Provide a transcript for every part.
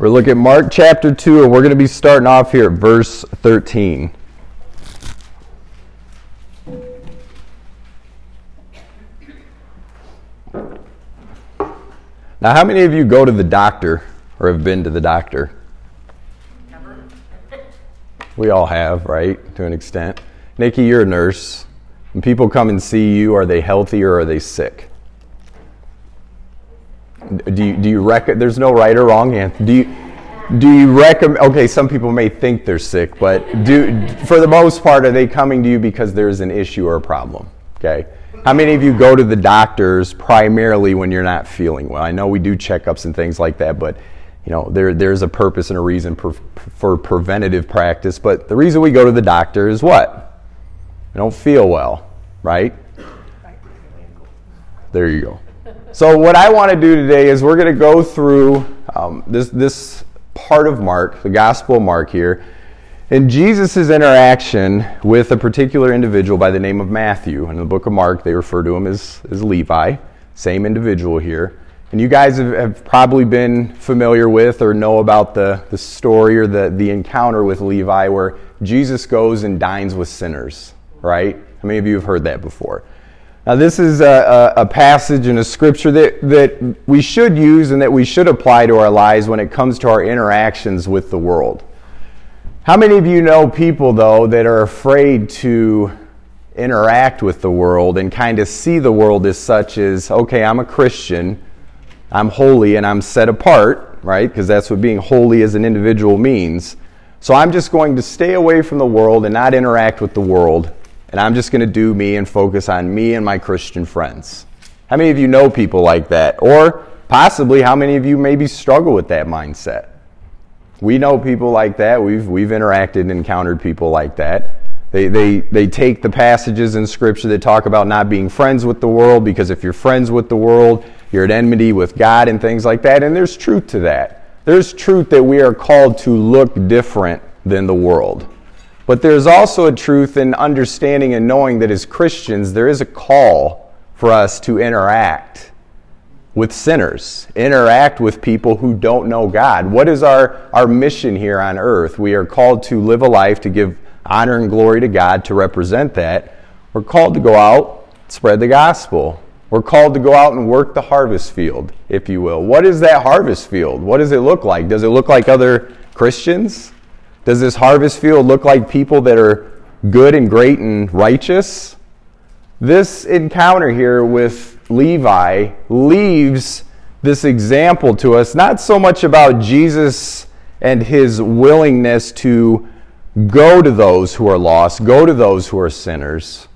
We're looking at Mark chapter 2, and we're going to be starting off here at verse 13. Now, how many of you go to the doctor or have been to the doctor? We all have, right, to an extent. Nikki, you're a nurse. When people come and see you, are they healthy or are they sick? Do you, do you reckon there's no right or wrong answer? Do you do you recommend? Okay, some people may think they're sick, but do for the most part are they coming to you because there's an issue or a problem? Okay. How many of you go to the doctors primarily when you're not feeling well? I know we do checkups and things like that, but you know there there's a purpose and a reason per, for preventative practice. But the reason we go to the doctor is what? I don't feel well, right? There you go. So, what I want to do today is we're going to go through um, this, this part of Mark, the Gospel of Mark here, and Jesus' interaction with a particular individual by the name of Matthew. In the book of Mark, they refer to him as, as Levi, same individual here. And you guys have, have probably been familiar with or know about the, the story or the, the encounter with Levi where Jesus goes and dines with sinners, right? How many of you have heard that before? Now, this is a, a, a, passage in a scripture that, that we should use and that we should apply to our lives when it comes to our interactions with the world. How many of you know people, though, that are afraid to interact with the world and kind of see the world as such as, okay, I'm a Christian, I'm holy, and I'm set apart, right? Because that's what being holy as an individual means. So I'm just going to stay away from the world and not interact with the world and I'm just going to do me and focus on me and my Christian friends. How many of you know people like that? Or possibly how many of you maybe struggle with that mindset? We know people like that. We've, we've interacted and encountered people like that. They, they, they take the passages in Scripture that talk about not being friends with the world because if you're friends with the world, you're at enmity with God and things like that. And there's truth to that. There's truth that we are called to look different than the world. But there's also a truth in understanding and knowing that as Christians, there is a call for us to interact with sinners, interact with people who don't know God. What is our, our mission here on earth? We are called to live a life to give honor and glory to God, to represent that. We're called to go out, spread the gospel. We're called to go out and work the harvest field, if you will. What is that harvest field? What does it look like? Does it look like other Christians? Does this harvest field look like people that are good and great and righteous? This encounter here with Levi leaves this example to us, not so much about Jesus and his willingness to go to those who are lost, go to those who are sinners.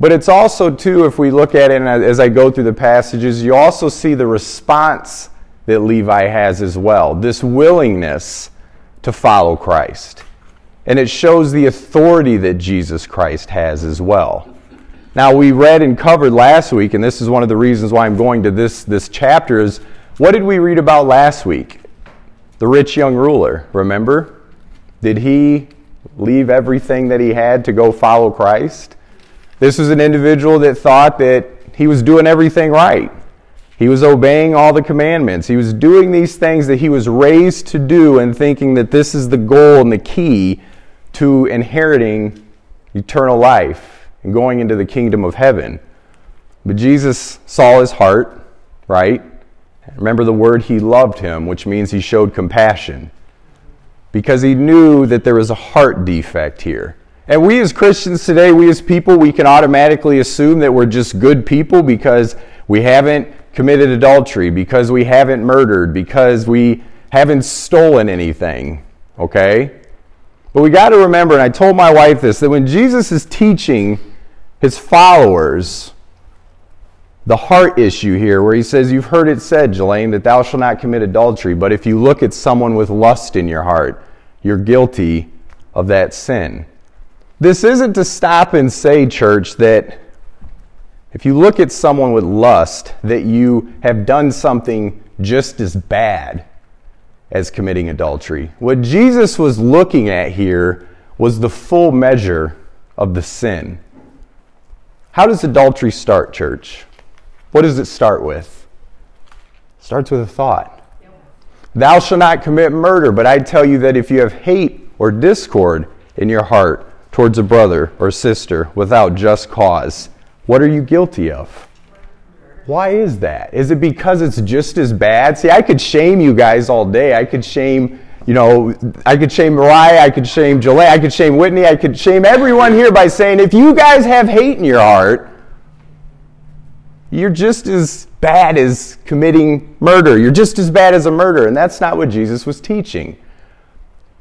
But it's also, too, if we look at it and as I go through the passages, you also see the response that Levi has as well. This willingness to follow Christ. And it shows the authority that Jesus Christ has as well. Now, we read and covered last week, and this is one of the reasons why I'm going to this, this chapter, is what did we read about last week? The rich young ruler, remember? Did he leave everything that he had to go follow Christ? This was an individual that thought that he was doing everything right. He was obeying all the commandments. He was doing these things that he was raised to do and thinking that this is the goal and the key to inheriting eternal life and going into the kingdom of heaven. But Jesus saw his heart, right? Remember the word, he loved him, which means he showed compassion. Because he knew that there was a heart defect here. And we as Christians today, we as people, we can automatically assume that we're just good people because we haven't committed adultery, because we haven't murdered, because we haven't stolen anything. Okay? But we got to remember, and I told my wife this, that when Jesus is teaching his followers the heart issue here, where he says, You've heard it said, Jelaine, that thou shalt not commit adultery, but if you look at someone with lust in your heart, you're guilty of that sin. This isn't to stop and say, church, that if you look at someone with lust, that you have done something just as bad as committing adultery. What Jesus was looking at here was the full measure of the sin. How does adultery start, church? What does it start with? It starts with a thought. Thou shalt not commit murder, but I tell you that if you have hate or discord in your heart towards a brother or sister without just cause, what are you guilty of? Why is that? Is it because it's just as bad? See, I could shame you guys all day. I could shame, you know, I could shame Mariah, I could shame Jolene, I could shame Whitney, I could shame everyone here by saying, if you guys have hate in your heart, you're just as bad as committing murder. You're just as bad as a murderer. And that's not what Jesus was teaching.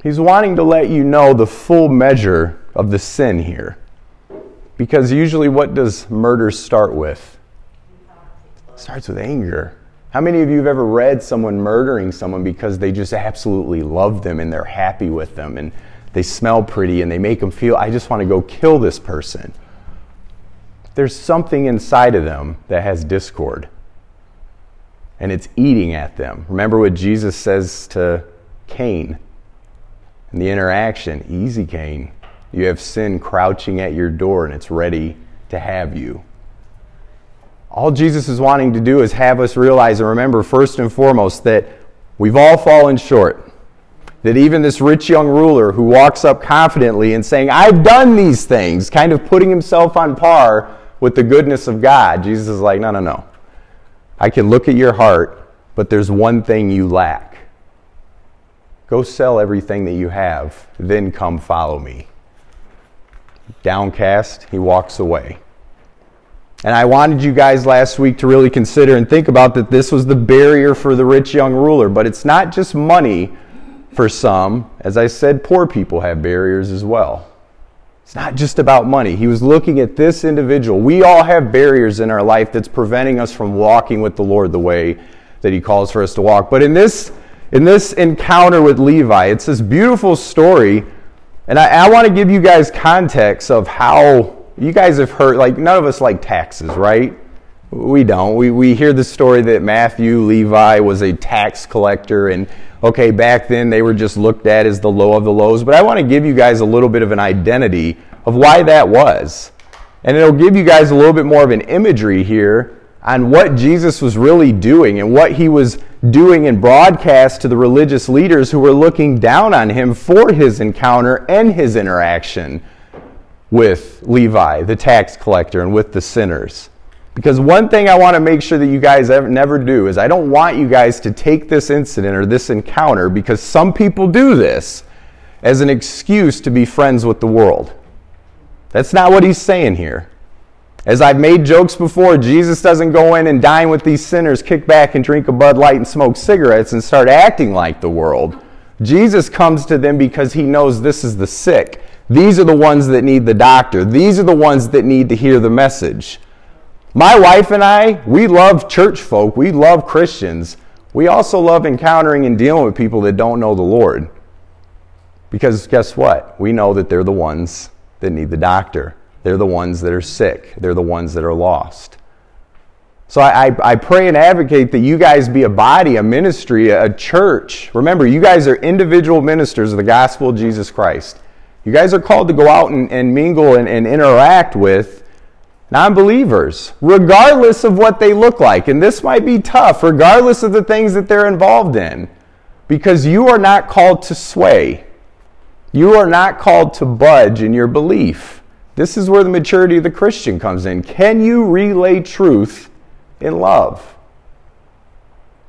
He's wanting to let you know the full measure of the sin here. Because usually, what does murder start with? It starts with anger. How many of you have ever read someone murdering someone because they just absolutely love them and they're happy with them and they smell pretty and they make them feel, I just want to go kill this person? there's something inside of them that has discord. And it's eating at them. Remember what Jesus says to Cain in the interaction Easy, Cain. You have sin crouching at your door and it's ready to have you. All Jesus is wanting to do is have us realize and remember, first and foremost, that we've all fallen short. That even this rich young ruler who walks up confidently and saying, I've done these things, kind of putting himself on par with the goodness of God. Jesus is like, no, no, no. I can look at your heart, but there's one thing you lack. Go sell everything that you have, then come follow me. Downcast, he walks away. And I wanted you guys last week to really consider and think about that this was the barrier for the rich young ruler. But it's not just money for some. As I said, poor people have barriers as well. It's not just about money. He was looking at this individual. We all have barriers in our life that's preventing us from walking with the Lord the way that He calls for us to walk. But in this, in this encounter with Levi, it's this beautiful story. And I, I want to give you guys context of how you guys have heard, like, none of us like taxes, right? We don't. We, we hear the story that Matthew Levi was a tax collector, and okay, back then they were just looked at as the low of the lows. But I want to give you guys a little bit of an identity of why that was. And it'll give you guys a little bit more of an imagery here on what Jesus was really doing and what he was doing in broadcast to the religious leaders who were looking down on him for his encounter and his interaction with Levi, the tax collector, and with the sinners. Because one thing I want to make sure that you guys ever, never do is I don't want you guys to take this incident or this encounter, because some people do this, as an excuse to be friends with the world. That's not what he's saying here. As I've made jokes before, Jesus doesn't go in and dine with these sinners, kick back and drink a Bud Light and smoke cigarettes and start acting like the world. Jesus comes to them because he knows this is the sick. These are the ones that need the doctor. These are the ones that need to hear the message. My wife and I, we love church folk. We love Christians. We also love encountering and dealing with people that don't know the Lord. Because guess what? We know that they're the ones that need the doctor. They're the ones that are sick. They're the ones that are lost. So I, I, I, pray and advocate that you guys be a body, a ministry, a church. Remember, you guys are individual ministers of the gospel of Jesus Christ. You guys are called to go out and, and mingle and, and interact with non believers, regardless of what they look like. And this might be tough, regardless of the things that they're involved in, because you are not called to sway. You are not called to budge in your belief. This is where the maturity of the Christian comes in. Can you relay truth in love?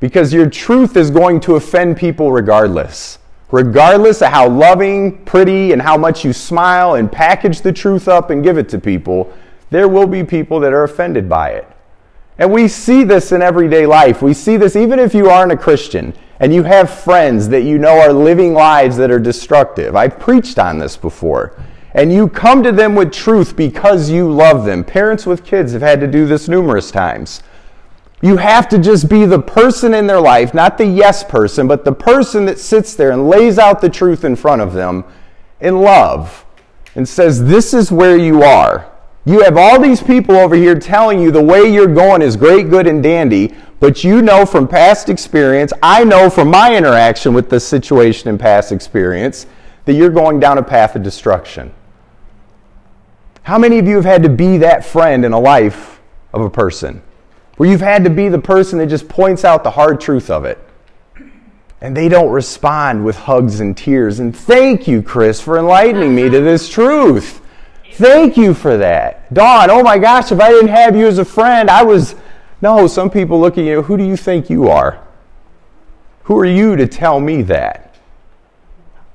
Because your truth is going to offend people regardless. Regardless of how loving, pretty, and how much you smile and package the truth up and give it to people, there will be people that are offended by it. And we see this in everyday life. We see this even if you aren't a Christian and you have friends that you know are living lives that are destructive. I've preached on this before. And you come to them with truth because you love them. Parents with kids have had to do this numerous times. You have to just be the person in their life, not the yes person, but the person that sits there and lays out the truth in front of them in love and says, This is where you are. You have all these people over here telling you the way you're going is great, good, and dandy, but you know from past experience, I know from my interaction with this situation and past experience, that you're going down a path of destruction. How many of you have had to be that friend in a life of a person? Where you've had to be the person that just points out the hard truth of it. And they don't respond with hugs and tears. And thank you, Chris, for enlightening me to this truth. Thank you for that. Dawn, oh my gosh, if I didn't have you as a friend, I was. No, some people look at you, who do you think you are? Who are you to tell me that?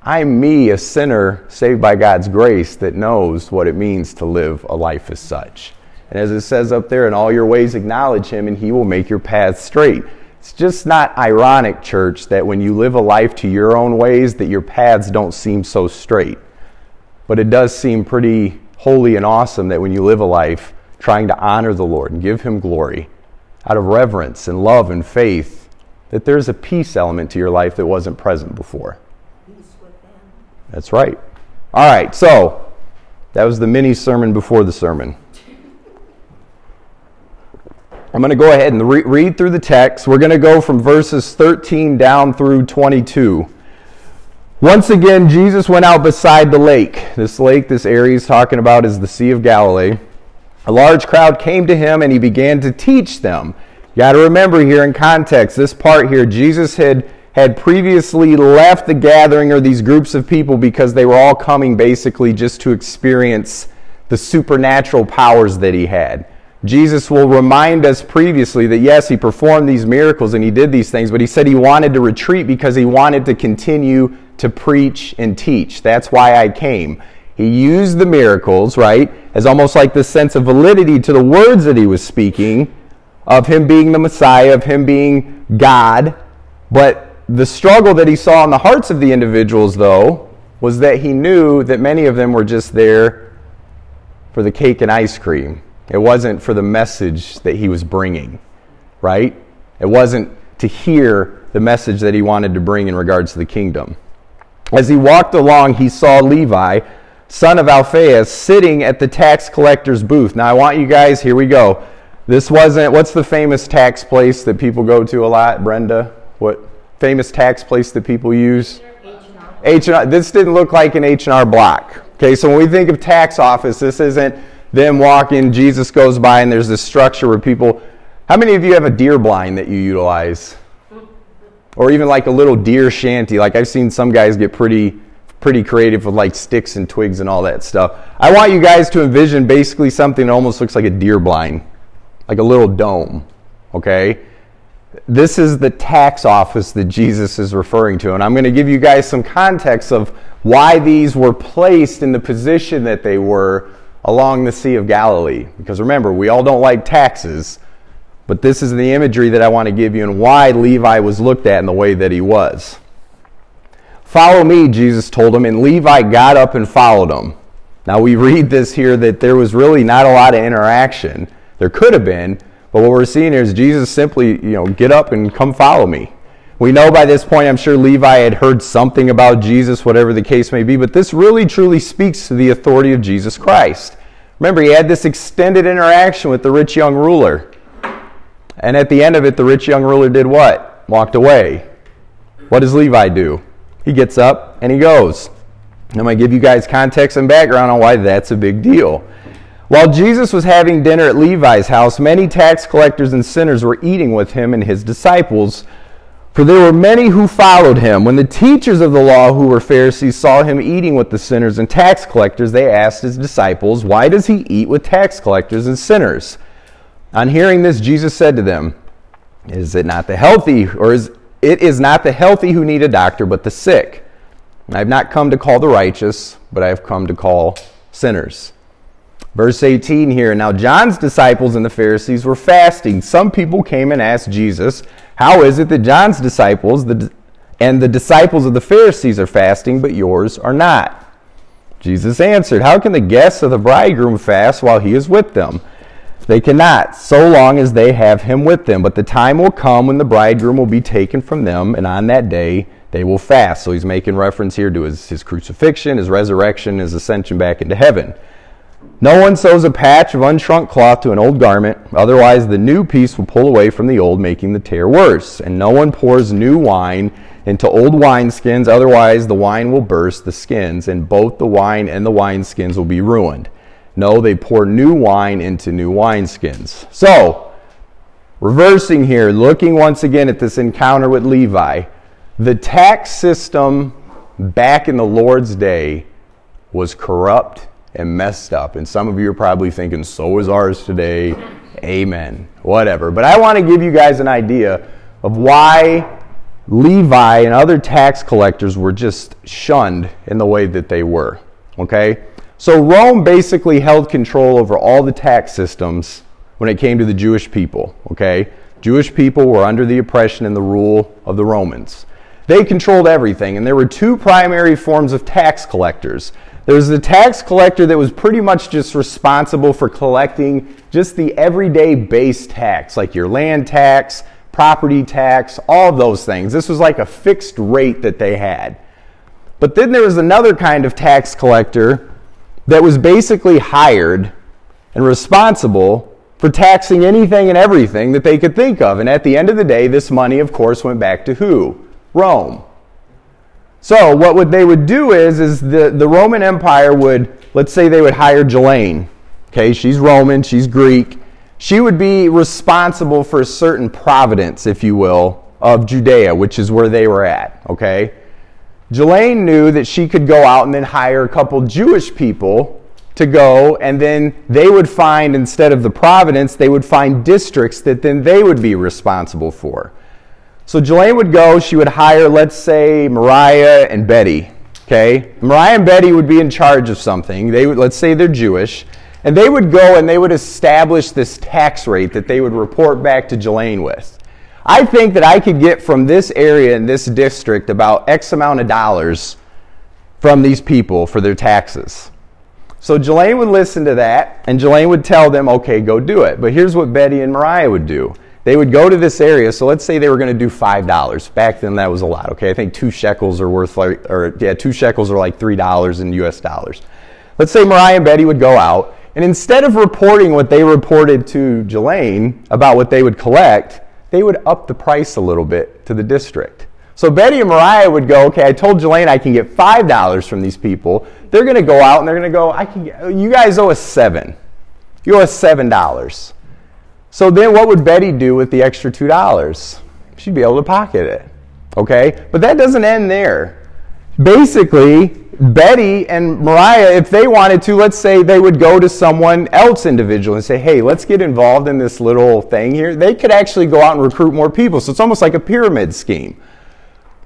I'm me, a sinner saved by God's grace that knows what it means to live a life as such. And as it says up there, in all your ways acknowledge him, and he will make your path straight. It's just not ironic, church, that when you live a life to your own ways, that your paths don't seem so straight. But it does seem pretty holy and awesome that when you live a life trying to honor the Lord and give him glory out of reverence and love and faith, that there's a peace element to your life that wasn't present before. That's right. All right, so that was the mini sermon before the sermon. I'm going to go ahead and re- read through the text. We're going to go from verses 13 down through 22. Once again, Jesus went out beside the lake. This lake, this area he's talking about, is the Sea of Galilee. A large crowd came to him and he began to teach them. You got to remember here in context, this part here, Jesus had had previously left the gathering or these groups of people because they were all coming basically just to experience the supernatural powers that he had. Jesus will remind us previously that yes, he performed these miracles and he did these things, but he said he wanted to retreat because he wanted to continue to preach and teach. That's why I came. He used the miracles, right, as almost like this sense of validity to the words that he was speaking of him being the Messiah, of him being God, but the struggle that he saw in the hearts of the individuals, though, was that he knew that many of them were just there for the cake and ice cream. It wasn't for the message that he was bringing, right? It wasn't to hear the message that he wanted to bring in regards to the kingdom. As he walked along, he saw Levi, son of Alphaeus, sitting at the tax collector's booth. Now, I want you guys, here we go. This wasn't, what's the famous tax place that people go to a lot, Brenda? What? Famous tax place that people use? H&R. This didn't look like an H&R block. Okay, so when we think of tax office, this isn't them walking, Jesus goes by, and there's this structure where people. How many of you have a deer blind that you utilize? Or even like a little deer shanty? Like I've seen some guys get pretty pretty creative with like sticks and twigs and all that stuff. I want you guys to envision basically something that almost looks like a deer blind, like a little dome. Okay? This is the tax office that Jesus is referring to. And I'm going to give you guys some context of why these were placed in the position that they were along the Sea of Galilee. Because remember, we all don't like taxes, but this is the imagery that I want to give you and why Levi was looked at in the way that he was. Follow me, Jesus told him, and Levi got up and followed him. Now we read this here that there was really not a lot of interaction. There could have been, but what we're seeing here is Jesus simply, you know, get up and come follow me. We know by this point, I'm sure Levi had heard something about Jesus, whatever the case may be, but this really truly speaks to the authority of Jesus Christ. Remember, he had this extended interaction with the rich young ruler. And at the end of it, the rich young ruler did what? Walked away. What does Levi do? He gets up and he goes. I'm going to give you guys context and background on why that's a big deal. While Jesus was having dinner at Levi's house, many tax collectors and sinners were eating with him and his disciples, for there were many who followed him. When the teachers of the law, who were Pharisees, saw him eating with the sinners and tax collectors, they asked his disciples, Why does he eat with tax collectors and sinners? On hearing this, Jesus said to them, Is it not the healthy, or is it is not the healthy who need a doctor, but the sick? I have not come to call the righteous, but I have come to call sinners. Verse 18 here Now John's disciples and the Pharisees were fasting. Some people came and asked Jesus, How is it that John's disciples and the disciples of the Pharisees are fasting, but yours are not? Jesus answered, How can the guests of the bridegroom fast while he is with them? They cannot, so long as they have him with them. But the time will come when the bridegroom will be taken from them, and on that day they will fast. So he's making reference here to his, his crucifixion, his resurrection, his ascension back into heaven. No one sews a patch of unshrunk cloth to an old garment, otherwise the new piece will pull away from the old, making the tear worse. And no one pours new wine into old wineskins, otherwise the wine will burst the skins, and both the wine and the wineskins will be ruined. No, they pour new wine into new wineskins. So, reversing here, looking once again at this encounter with Levi, The tax system back in the Lord's day was corrupt and messed up. And some of you are probably thinking, so is ours today. Amen. Whatever. But I want to give you guys an idea of why Levi and other tax collectors were just shunned in the way that they were. Okay? So Rome basically held control over all the tax systems when it came to the Jewish people. Okay? Jewish people were under the oppression and the rule of the Romans. They controlled everything, and there were two primary forms of tax collectors. There was the tax collector that was pretty much just responsible for collecting just the everyday base tax, like your land tax, property tax, all those things. This was like a fixed rate that they had. But then there was another kind of tax collector that was basically hired and responsible for taxing anything and everything that they could think of. And at the end of the day, this money, of course, went back to who? Rome. So what would they would do is, is the, the Roman Empire would, let's say they would hire Jelaine. Okay, she's Roman, she's Greek. She would be responsible for a certain providence, if you will, of Judea, which is where they were at. Okay? Jelaine knew that she could go out and then hire a couple Jewish people to go, and then they would find, instead of the providence, they would find districts that then they would be responsible for. So Jelaine would go, she would hire, let's say, Mariah and Betty. Okay? Mariah and Betty would be in charge of something. They would, let's say they're Jewish. And they would go and they would establish this tax rate that they would report back to Jelaine with. I think that I could get from this area in this district about X amount of dollars from these people for their taxes. So Jelaine would listen to that, and Jelaine would tell them, okay, go do it. But here's what Betty and Mariah would do they would go to this area. So let's say they were going to do five dollars. Back then, that was a lot. Okay, I think two shekels are worth like, or yeah, two shekels are like three dollars in U.S. dollars. Let's say Mariah and Betty would go out, and instead of reporting what they reported to Jelaine about what they would collect, they would up the price a little bit to the district. So Betty and Mariah would go, okay, I told Jelaine I can get five dollars from these people. They're going to go out and they're going to go, I can get, you guys owe us seven. You owe us seven dollars. So then what would Betty do with the extra $2? She'd be able to pocket it. Okay? But that doesn't end there. Basically, Betty and Mariah, if they wanted to, let's say they would go to someone else individual and say, hey, let's get involved in this little thing here. They could actually go out and recruit more people. So it's almost like a pyramid scheme.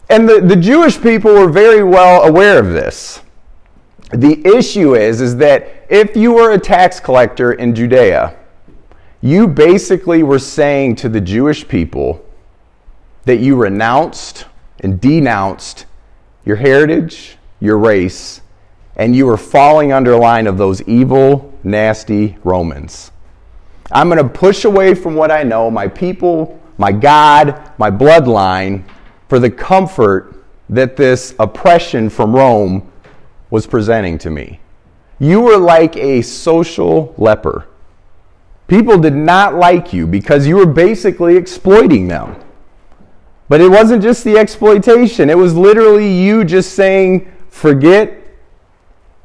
And the, the Jewish people were very well aware of this. The issue is, is that if you were a tax collector in Judea, you basically were saying to the Jewish people that you renounced and denounced your heritage, your race, and you were falling under a line of those evil, nasty Romans. I'm going to push away from what I know, my people, my God, my bloodline, for the comfort that this oppression from Rome was presenting to me. You were like a social leper. People did not like you because you were basically exploiting them. But it wasn't just the exploitation, it was literally you just saying, forget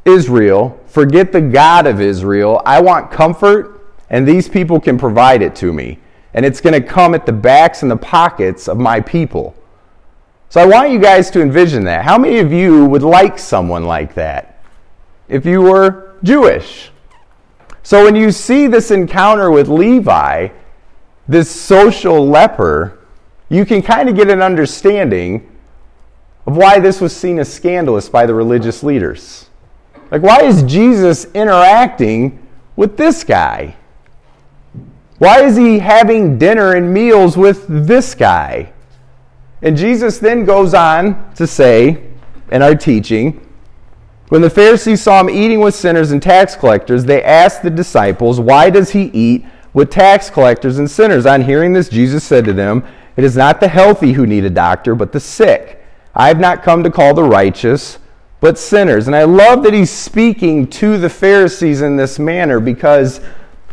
Israel, forget the God of Israel. I want comfort, and these people can provide it to me. And it's going to come at the backs and the pockets of my people. So I want you guys to envision that. How many of you would like someone like that if you were Jewish? So when you see this encounter with Levi, this social leper, you can kind of get an understanding of why this was seen as scandalous by the religious leaders. Like, why is Jesus interacting with this guy? Why is he having dinner and meals with this guy? And Jesus then goes on to say in our teaching when the Pharisees saw him eating with sinners and tax collectors, they asked the disciples, Why does he eat with tax collectors and sinners? On hearing this, Jesus said to them, It is not the healthy who need a doctor, but the sick. I have not come to call the righteous, but sinners. And I love that he's speaking to the Pharisees in this manner because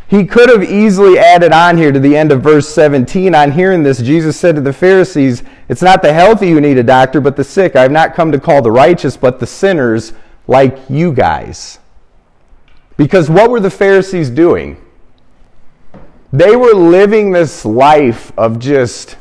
he could have easily added on here to the end of verse 17. On hearing this, Jesus said to the Pharisees, It's not the healthy who need a doctor, but the sick. I have not come to call the righteous, but the sinners like you guys. Because what were the Pharisees doing? They were living this life of just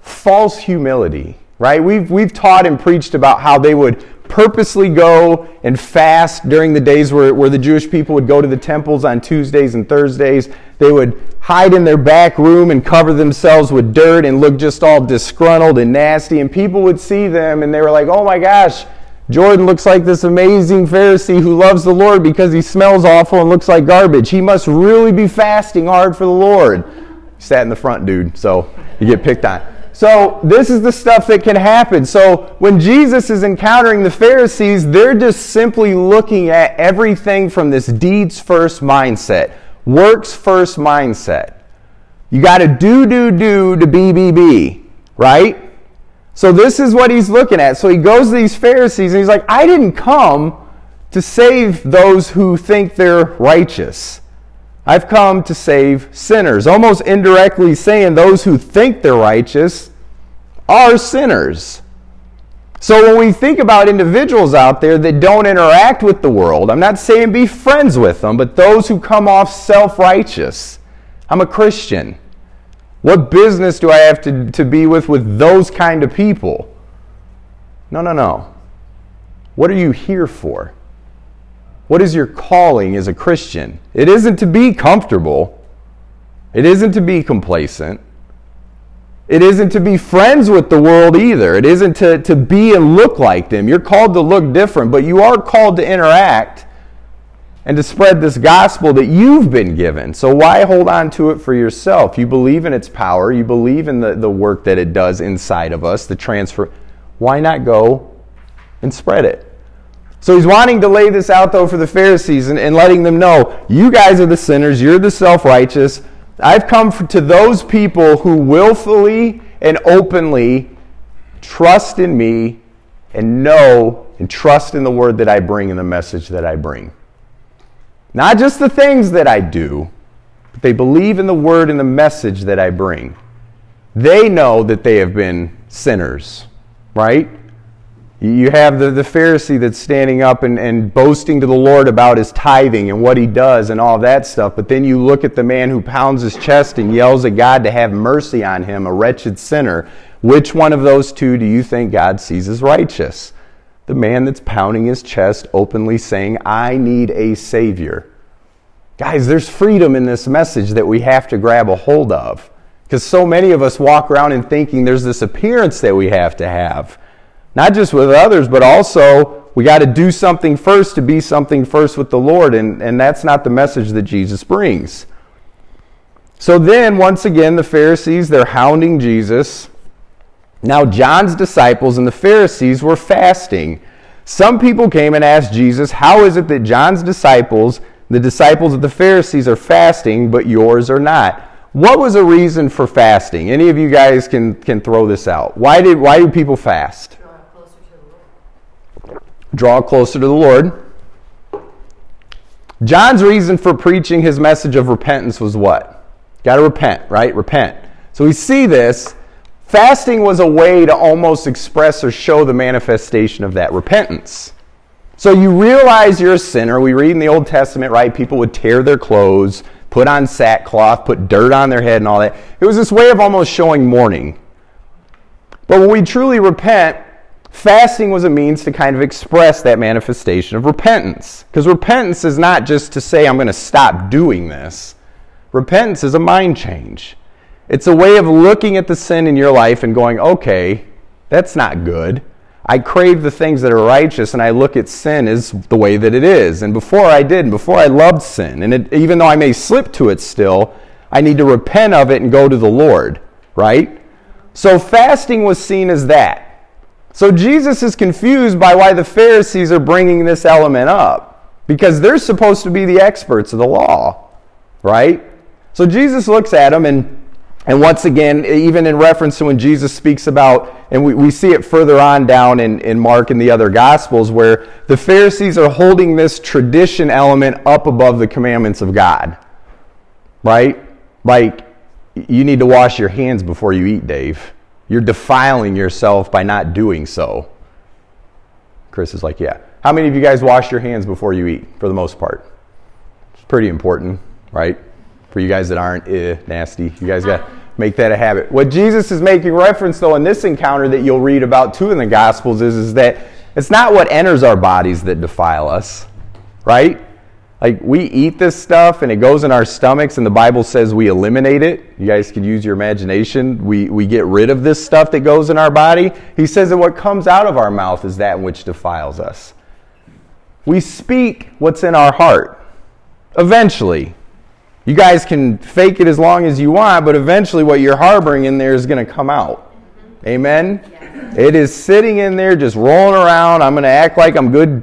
false humility, right? We've, we've taught and preached about how they would purposely go and fast during the days where, where the Jewish people would go to the temples on Tuesdays and Thursdays. They would hide in their back room and cover themselves with dirt and look just all disgruntled and nasty. And people would see them and they were like, oh my gosh, Jordan looks like this amazing Pharisee who loves the Lord because he smells awful and looks like garbage. He must really be fasting hard for the Lord. He sat in the front, dude, so you get picked on. So, this is the stuff that can happen. So, when Jesus is encountering the Pharisees, they're just simply looking at everything from this deeds first mindset, works first mindset. You got to do, do, do to be, be, be, right? So, this is what he's looking at. So, he goes to these Pharisees and he's like, I didn't come to save those who think they're righteous. I've come to save sinners. Almost indirectly saying those who think they're righteous are sinners. So when we think about individuals out there that don't interact with the world, I'm not saying be friends with them, but those who come off self righteous. I'm a Christian. What business do I have to, to be with with those kind of people? No, no, no. What are you here for? What is your calling as a Christian? It isn't to be comfortable, it isn't to be complacent. It isn't to be friends with the world either. It isn't to, to be and look like them. You're called to look different, but you are called to interact and to spread this gospel that you've been given. So why hold on to it for yourself? You believe in its power, you believe in the, the work that it does inside of us, the transfer. Why not go and spread it? So he's wanting to lay this out, though, for the Pharisees and, and letting them know you guys are the sinners, you're the self righteous. I've come for, to those people who willfully and openly trust in me and know and trust in the word that I bring and the message that I bring. Not just the things that I do, but they believe in the word and the message that I bring. They know that they have been sinners, right? You have the, the Pharisee that's standing up and, and boasting to the Lord about his tithing and what he does and all that stuff. But then you look at the man who pounds his chest and yells at God to have mercy on him, a wretched sinner. Which one of those two do you think God sees as righteous? The man that's pounding his chest, openly saying, I need a Savior. Guys, there's freedom in this message that we have to grab a hold of. Because so many of us walk around and thinking there's this appearance that we have to have. Not just with others, but also we got to do something first to be something first with the Lord. And, and that's not the message that Jesus brings. So then, once again, the Pharisees, they're hounding Jesus. Now, John's disciples and the Pharisees were fasting. Some people came and asked Jesus, How is it that John's disciples, the disciples of the Pharisees, are fasting, but yours are not? What was a reason for fasting? Any of you guys can, can throw this out. Why, did, why do people fast? draw closer to the Lord. Draw closer to the Lord. John's reason for preaching his message of repentance was what? Got to repent, right? Repent. So we see this. Fasting was a way to almost express or show the manifestation of that repentance. So you realize you're a sinner. We read in the Old Testament, right? People would tear their clothes, put on sackcloth, put dirt on their head, and all that. It was this way of almost showing mourning. But when we truly repent, fasting was a means to kind of express that manifestation of repentance. Because repentance is not just to say, I'm going to stop doing this. Repentance is a mind change. It's a way of looking at the sin in your life and going, okay, that's not good. I crave the things that are righteous, and I look at sin as the way that it is. And before I did, and before I loved sin, and it, even though I may slip to it still, I need to repent of it and go to the Lord, right? So fasting was seen as that. So Jesus is confused by why the Pharisees are bringing this element up because they're supposed to be the experts of the law, right? So Jesus looks at them and and once again, even in reference to when Jesus speaks about, and we, we see it further on down in, in Mark and the other Gospels, where the Pharisees are holding this tradition element up above the commandments of God. Right? Like, you need to wash your hands before you eat, Dave. You're defiling yourself by not doing so. Chris is like, Yeah. How many of you guys wash your hands before you eat, for the most part? It's pretty important, right? For you guys that aren't eh, nasty. You guys got Make that a habit. What Jesus is making reference, though, in this encounter that you'll read about too in the Gospels is, is that it's not what enters our bodies that defile us, right? Like we eat this stuff and it goes in our stomachs, and the Bible says we eliminate it. You guys could use your imagination. We, we get rid of this stuff that goes in our body. He says that what comes out of our mouth is that which defiles us. We speak what's in our heart. Eventually, you guys can fake it as long as you want, but eventually what you're harboring in there is going to come out. Amen? It is sitting in there just rolling around. I'm going to act like I'm good,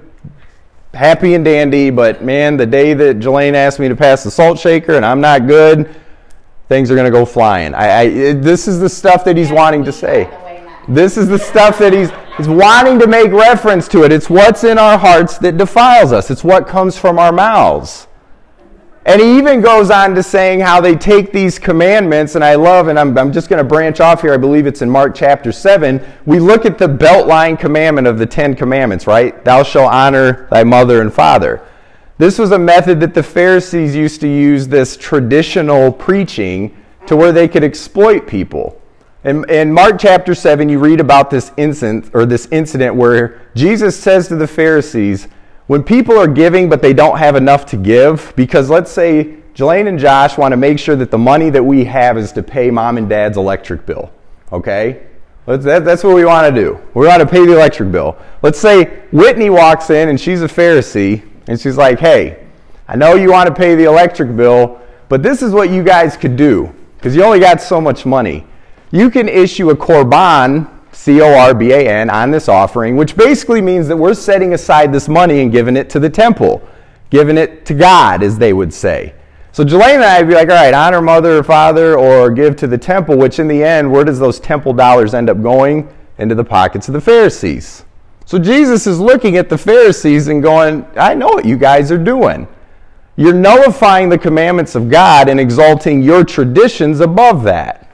happy and dandy, but man, the day that Jelaine asked me to pass the salt shaker and I'm not good, things are going to go flying. I, I it, this is the stuff that he's wanting to say. This is the stuff that he's, he's wanting to make reference to it. It's what's in our hearts that defiles us, it's what comes from our mouths. And he even goes on to saying how they take these commandments, and I love, and I'm, I'm just going to branch off here. I believe it's in Mark chapter 7. We look at the beltline commandment of the Ten Commandments, right? Thou shalt honor thy mother and father. This was a method that the Pharisees used to use this traditional preaching to where they could exploit people. In, in Mark chapter 7, you read about this incident, or this incident where Jesus says to the Pharisees, when people are giving but they don't have enough to give, because let's say Jelaine and Josh want to make sure that the money that we have is to pay mom and dad's electric bill, okay? That's what we want to do. We want to pay the electric bill. Let's say Whitney walks in and she's a Pharisee and she's like, hey, I know you want to pay the electric bill, but this is what you guys could do because you only got so much money. You can issue a korban C O R B A N, on this offering, which basically means that we're setting aside this money and giving it to the temple, giving it to God, as they would say. So Jelaine and I would be like, all right, honor mother or father or give to the temple, which in the end, where does those temple dollars end up going? Into the pockets of the Pharisees. So Jesus is looking at the Pharisees and going, I know what you guys are doing. You're nullifying the commandments of God and exalting your traditions above that.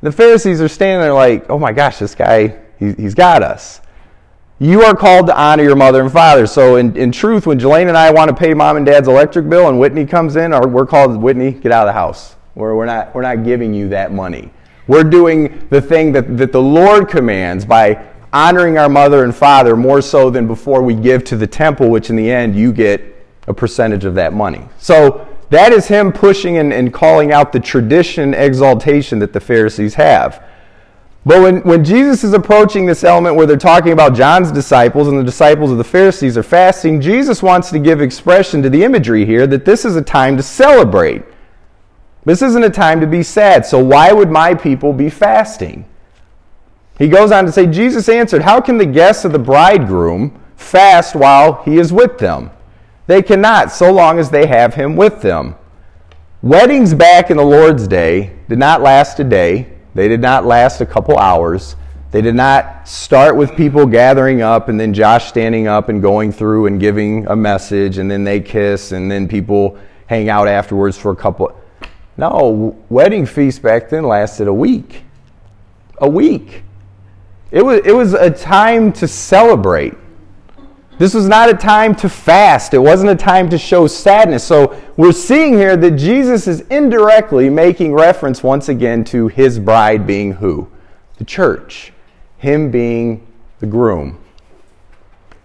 The Pharisees are standing there like, oh my gosh, this guy, he, he's got us. You are called to honor your mother and father. So, in, in truth, when Jelaine and I want to pay mom and dad's electric bill and Whitney comes in, or we're called, Whitney, get out of the house. We're, we're, not, we're not giving you that money. We're doing the thing that, that the Lord commands by honoring our mother and father more so than before we give to the temple, which in the end you get a percentage of that money. So, that is him pushing and, and calling out the tradition exaltation that the Pharisees have. But when, when Jesus is approaching this element where they're talking about John's disciples and the disciples of the Pharisees are fasting, Jesus wants to give expression to the imagery here that this is a time to celebrate. This isn't a time to be sad. So why would my people be fasting? He goes on to say, Jesus answered, How can the guests of the bridegroom fast while he is with them? They cannot, so long as they have him with them. Weddings back in the Lord's day did not last a day, they did not last a couple hours. They did not start with people gathering up and then Josh standing up and going through and giving a message and then they kiss and then people hang out afterwards for a couple. No, wedding feast back then lasted a week. A week. It was, it was a time to celebrate. This was not a time to fast. It wasn't a time to show sadness. So we're seeing here that Jesus is indirectly making reference once again to his bride being who? The church. Him being the groom.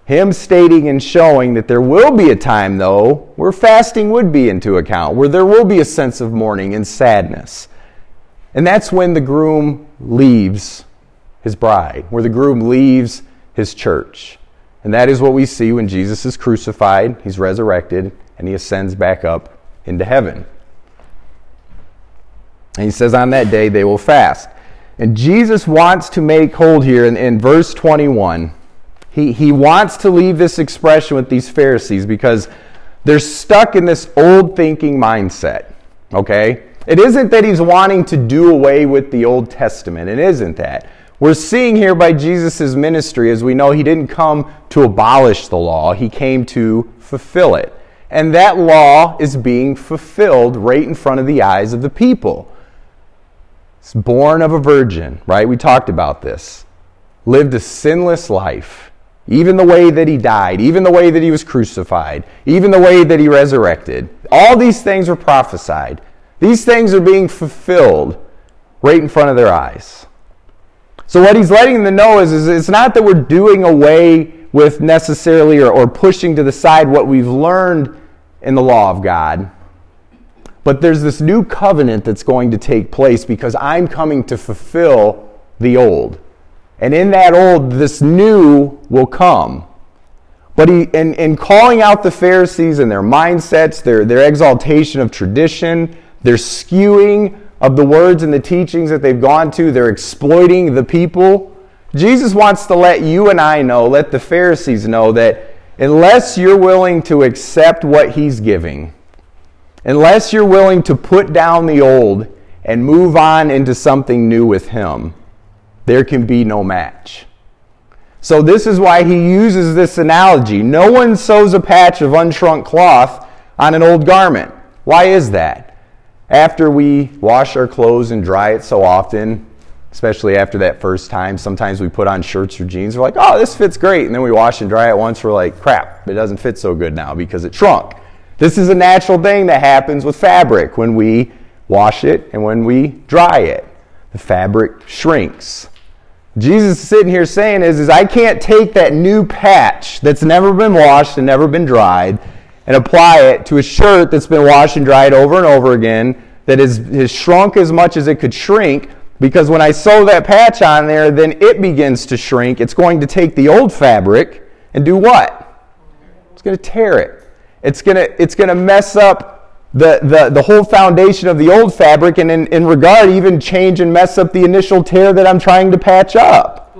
Him stating and showing that there will be a time, though, where fasting would be into account, where there will be a sense of mourning and sadness. And that's when the groom leaves his bride, where the groom leaves his church. And that is what we see when Jesus is crucified, he's resurrected, and he ascends back up into heaven. And he says, On that day they will fast. And Jesus wants to make hold here in, in verse 21. He, he wants to leave this expression with these Pharisees because they're stuck in this old thinking mindset. Okay? It isn't that he's wanting to do away with the Old Testament. It isn't that. We're seeing here by Jesus' ministry, as we know, he didn't come to abolish the law, he came to fulfill it. And that law is being fulfilled right in front of the eyes of the people. It's born of a virgin, right? We talked about this. Lived a sinless life. Even the way that he died, even the way that he was crucified, even the way that he resurrected. All these things were prophesied. These things are being fulfilled right in front of their eyes. So, what he's letting them know is, is it's not that we're doing away with necessarily or, or pushing to the side what we've learned in the law of God, but there's this new covenant that's going to take place because I'm coming to fulfill the old. And in that old, this new will come. But he, in, in calling out the Pharisees and their mindsets, their, their exaltation of tradition, their skewing of the words and the teachings that they've gone to, they're exploiting the people. Jesus wants to let you and I know, let the Pharisees know that unless you're willing to accept what he's giving, unless you're willing to put down the old and move on into something new with him, there can be no match. So, this is why he uses this analogy. No one sews a patch of unshrunk cloth on an old garment. Why is that? After we wash our clothes and dry it so often, especially after that first time, sometimes we put on shirts or jeans. We're like, oh, this fits great. And then we wash and dry it once. We're like, crap, it doesn't fit so good now because it shrunk. This is a natural thing that happens with fabric when we wash it and when we dry it. The fabric shrinks. Jesus is sitting here saying is, is I can't take that new patch that's never been washed and never been dried and apply it to a shirt that's been washed and dried over and over again that is, has shrunk as much as it could shrink because when I sew that patch on there, then it begins to shrink. It's going to take the old fabric and do what? It's going to tear it. It's going to, it's going to mess up the, the, the whole foundation of the old fabric and in, in regard even change and mess up the initial tear that I'm trying to patch up.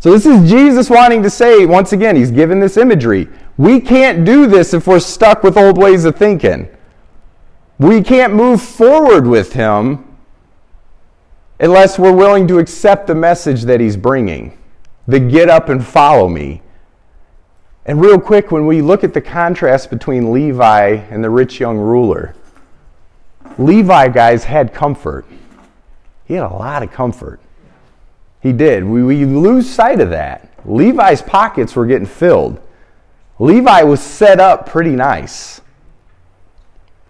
So this is Jesus wanting to say, once again, he's given this imagery. We can't do this if we're stuck with old ways of thinking. We can't move forward with him unless we're willing to accept the message that he's bringing. The get up and follow me. And real quick, when we look at the contrast between Levi and the rich young ruler, Levi, guys, had comfort. He had a lot of comfort. He did. We, we lose sight of that. Levi's pockets were getting filled. Levi was set up pretty nice.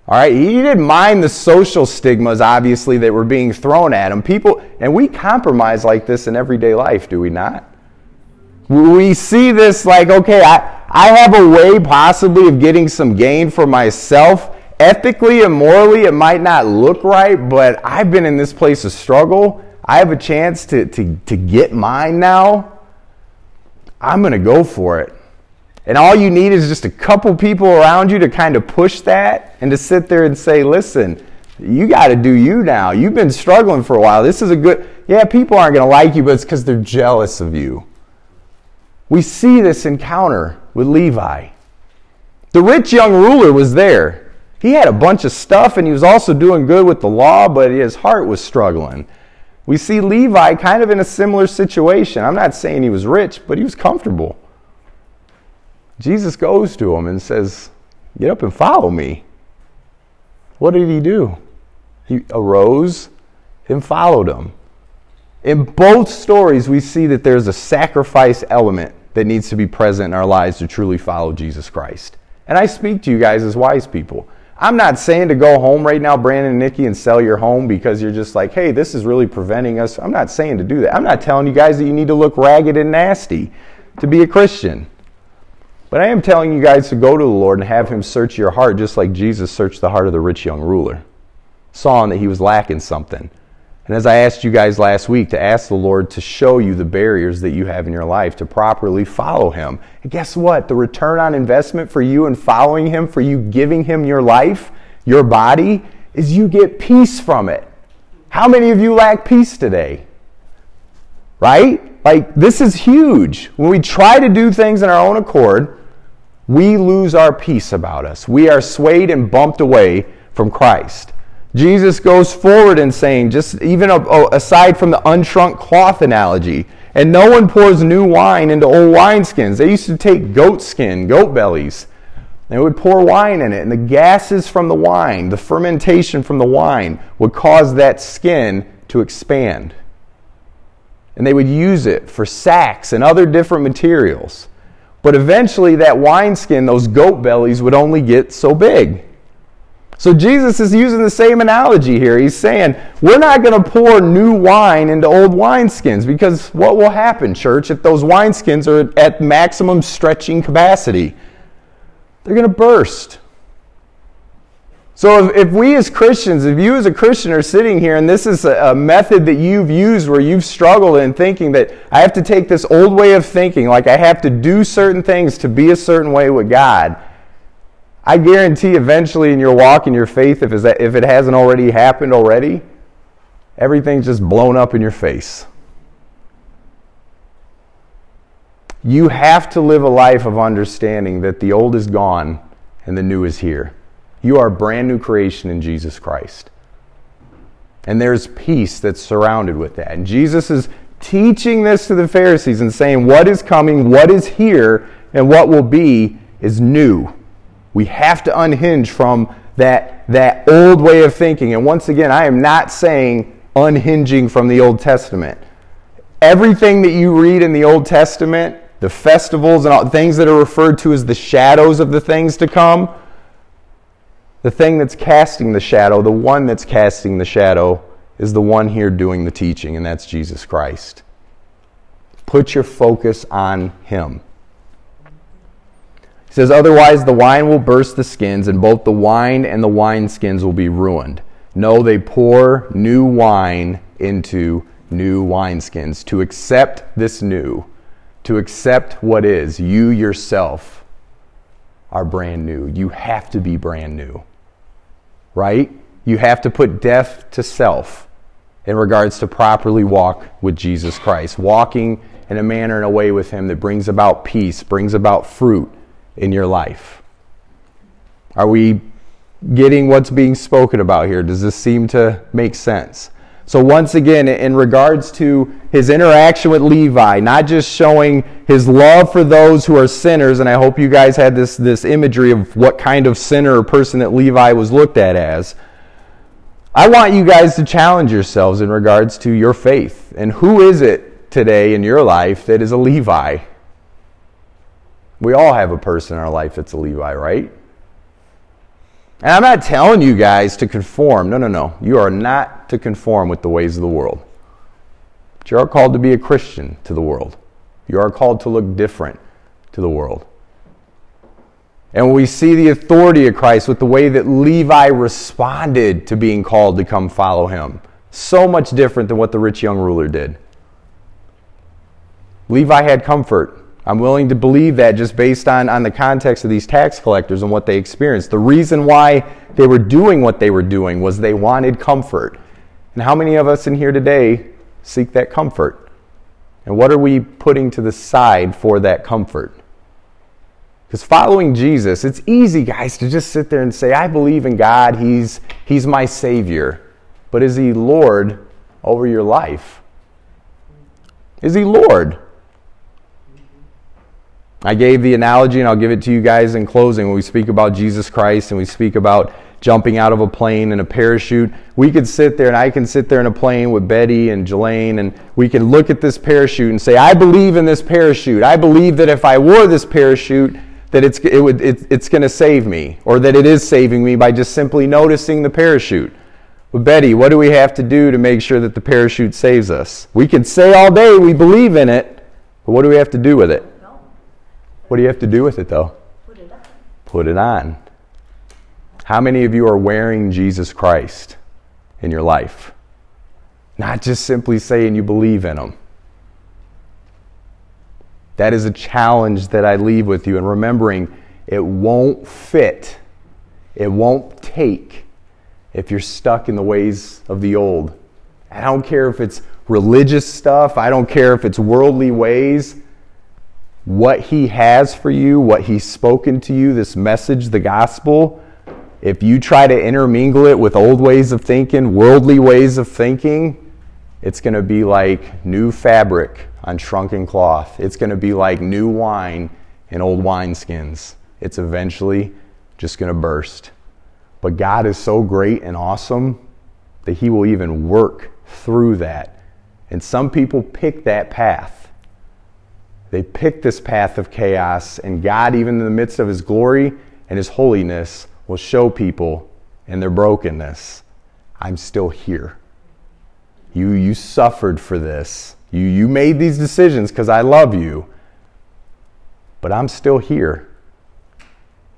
All right, he didn't mind the social stigmas, obviously, that were being thrown at him. People, and we compromise like this in everyday life, do we not? We see this like, okay, I, I have a way possibly of getting some gain for myself. Ethically and morally, it might not look right, but I've been in this place of struggle. I have a chance to, to, to get mine now. I'm going to go for it. And all you need is just a couple people around you to kind of push that and to sit there and say, listen, you got to do you now. You've been struggling for a while. This is a good, yeah, people aren't going to like you, but it's because they're jealous of you. We see this encounter with Levi. The rich young ruler was there. He had a bunch of stuff and he was also doing good with the law, but his heart was struggling. We see Levi kind of in a similar situation. I'm not saying he was rich, but he was comfortable. Jesus goes to him and says, Get up and follow me. What did he do? He arose and followed him. In both stories, we see that there's a sacrifice element that needs to be present in our lives to truly follow Jesus Christ. And I speak to you guys as wise people. I'm not saying to go home right now, Brandon and Nikki, and sell your home because you're just like, hey, this is really preventing us. I'm not saying to do that. I'm not telling you guys that you need to look ragged and nasty to be a Christian. But I am telling you guys to go to the Lord and have Him search your heart just like Jesus searched the heart of the rich young ruler. Saw that he was lacking something. And as I asked you guys last week, to ask the Lord to show you the barriers that you have in your life to properly follow Him. And guess what? The return on investment for you in following Him, for you giving Him your life, your body, is you get peace from it. How many of you lack peace today? Right? Like, this is huge. When we try to do things in our own accord, we lose our peace about us. We are swayed and bumped away from Christ. Jesus goes forward in saying, just even aside from the unshrunk cloth analogy, and no one pours new wine into old wineskins. They used to take goat skin, goat bellies, they would pour wine in it, and the gases from the wine, the fermentation from the wine, would cause that skin to expand. And they would use it for sacks and other different materials. But eventually, that wineskin, those goat bellies, would only get so big. So Jesus is using the same analogy here. He's saying, we're not going to pour new wine into old wineskins because what will happen, church, if those wineskins are at maximum stretching capacity? They're going to burst. So if, if, we as Christians, if you as a Christian are sitting here and this is a, a method that you've used where you've struggled in thinking that I have to take this old way of thinking, like I have to do certain things to be a certain way with God, I guarantee eventually in your walk in your faith, if, if it hasn't already happened already, everything's just blown up in your face. You have to live a life of understanding that the old is gone and the new is here. You are a brand new creation in Jesus Christ. And there's peace that's surrounded with that. And Jesus is teaching this to the Pharisees and saying, What is coming, what is here, and what will be is new. We have to unhinge from that, that old way of thinking. And once again, I am not saying unhinging from the Old Testament. Everything that you read in the Old Testament, the festivals and all, things that are referred to as the shadows of the things to come, the thing that's casting the shadow, the one that's casting the shadow, is the one here doing the teaching, and that's Jesus Christ. Put your focus on Him. He says, Otherwise, the wine will burst the skins, and both the wine and the wineskins will be ruined. No, they pour new wine into new wineskins. To accept this new, to accept what is, you yourself are brand new. You have to be brand new, right? You have to put death to self in regards to properly walk with Jesus Christ, walking in a manner and a way with Him that brings about peace, brings about fruit in your life? Are we getting what's being spoken about here? Does this seem to make sense? So, once again, in regards to his interaction with Levi, not just showing his love for those who are sinners, and I hope you guys had this, this imagery of what kind of sinner or person that Levi was looked at as. I want you guys to challenge yourselves in regards to your faith. And who is it today in your life that is a Levi? We all have a person in our life that's a Levi, right? And I'm not telling you guys to conform. No, no, no. You are not to conform with the ways of the world. But you are called to be a Christian to the world. You are called to look different to the world. And we see the authority of Christ with the way that Levi responded to being called to come follow him, so much different than what the rich young ruler did. Levi had comfort. I'm willing to believe that just based on, on the context of these tax collectors and what they experienced. The reason why they were doing what they were doing was they wanted comfort. And how many of us in here today seek that comfort? And what are we putting to the side for that comfort? Because following Jesus, it's easy, guys, to just sit there and say, I believe in God, He's, he's my Savior. But is He Lord over your life? Is He Lord? I gave the analogy, and I'll give it to you guys in closing. When we speak about Jesus Christ and we speak about jumping out of a plane in a parachute, we could sit there, and I can sit there in a plane with Betty and Jelaine, and we can look at this parachute and say, I believe in this parachute. I believe that if I wore this parachute, that it's, it would, it, it's going to save me, or that it is saving me by just simply noticing the parachute. But Betty, what do we have to do to make sure that the parachute saves us? We can say all day we believe in it, but what do we have to do with it? What do you have to do with it, though? Put it on. Put it on. How many of you are wearing Jesus Christ in your life? Not just simply saying you believe in Him. That is a challenge that I leave with you, and remembering it won't fit, it won't take if you're stuck in the ways of the old. I don't care if it's religious stuff, I don't care if it's worldly ways what He has for you, what He's spoken to you, this message, the gospel, if you try to intermingle it with old ways of thinking, worldly ways of thinking, it's going to be like new fabric on shrunken cloth. It's going to be like new wine in old wineskins. It's eventually just going to burst. But God is so great and awesome that He will even work through that. And some people pick that path. They pick this path of chaos, and God, even in the midst of His glory and His holiness, will show people in their brokenness, I'm still here. You, you suffered for this. You, you made these decisions because I love you. But I'm still here.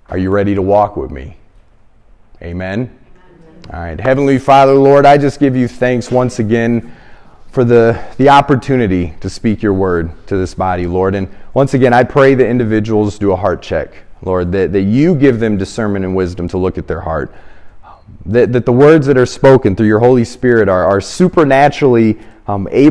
Are you ready to walk with me? Amen. All right. Heavenly Father, Lord, I just give you thanks once again for the, the opportunity to speak your word to this body, Lord. And once again, I pray that individuals do a heart check, Lord, that, that you give them discernment and wisdom to look at their heart. That, that the words that are spoken through your Holy Spirit are, are supernaturally um, able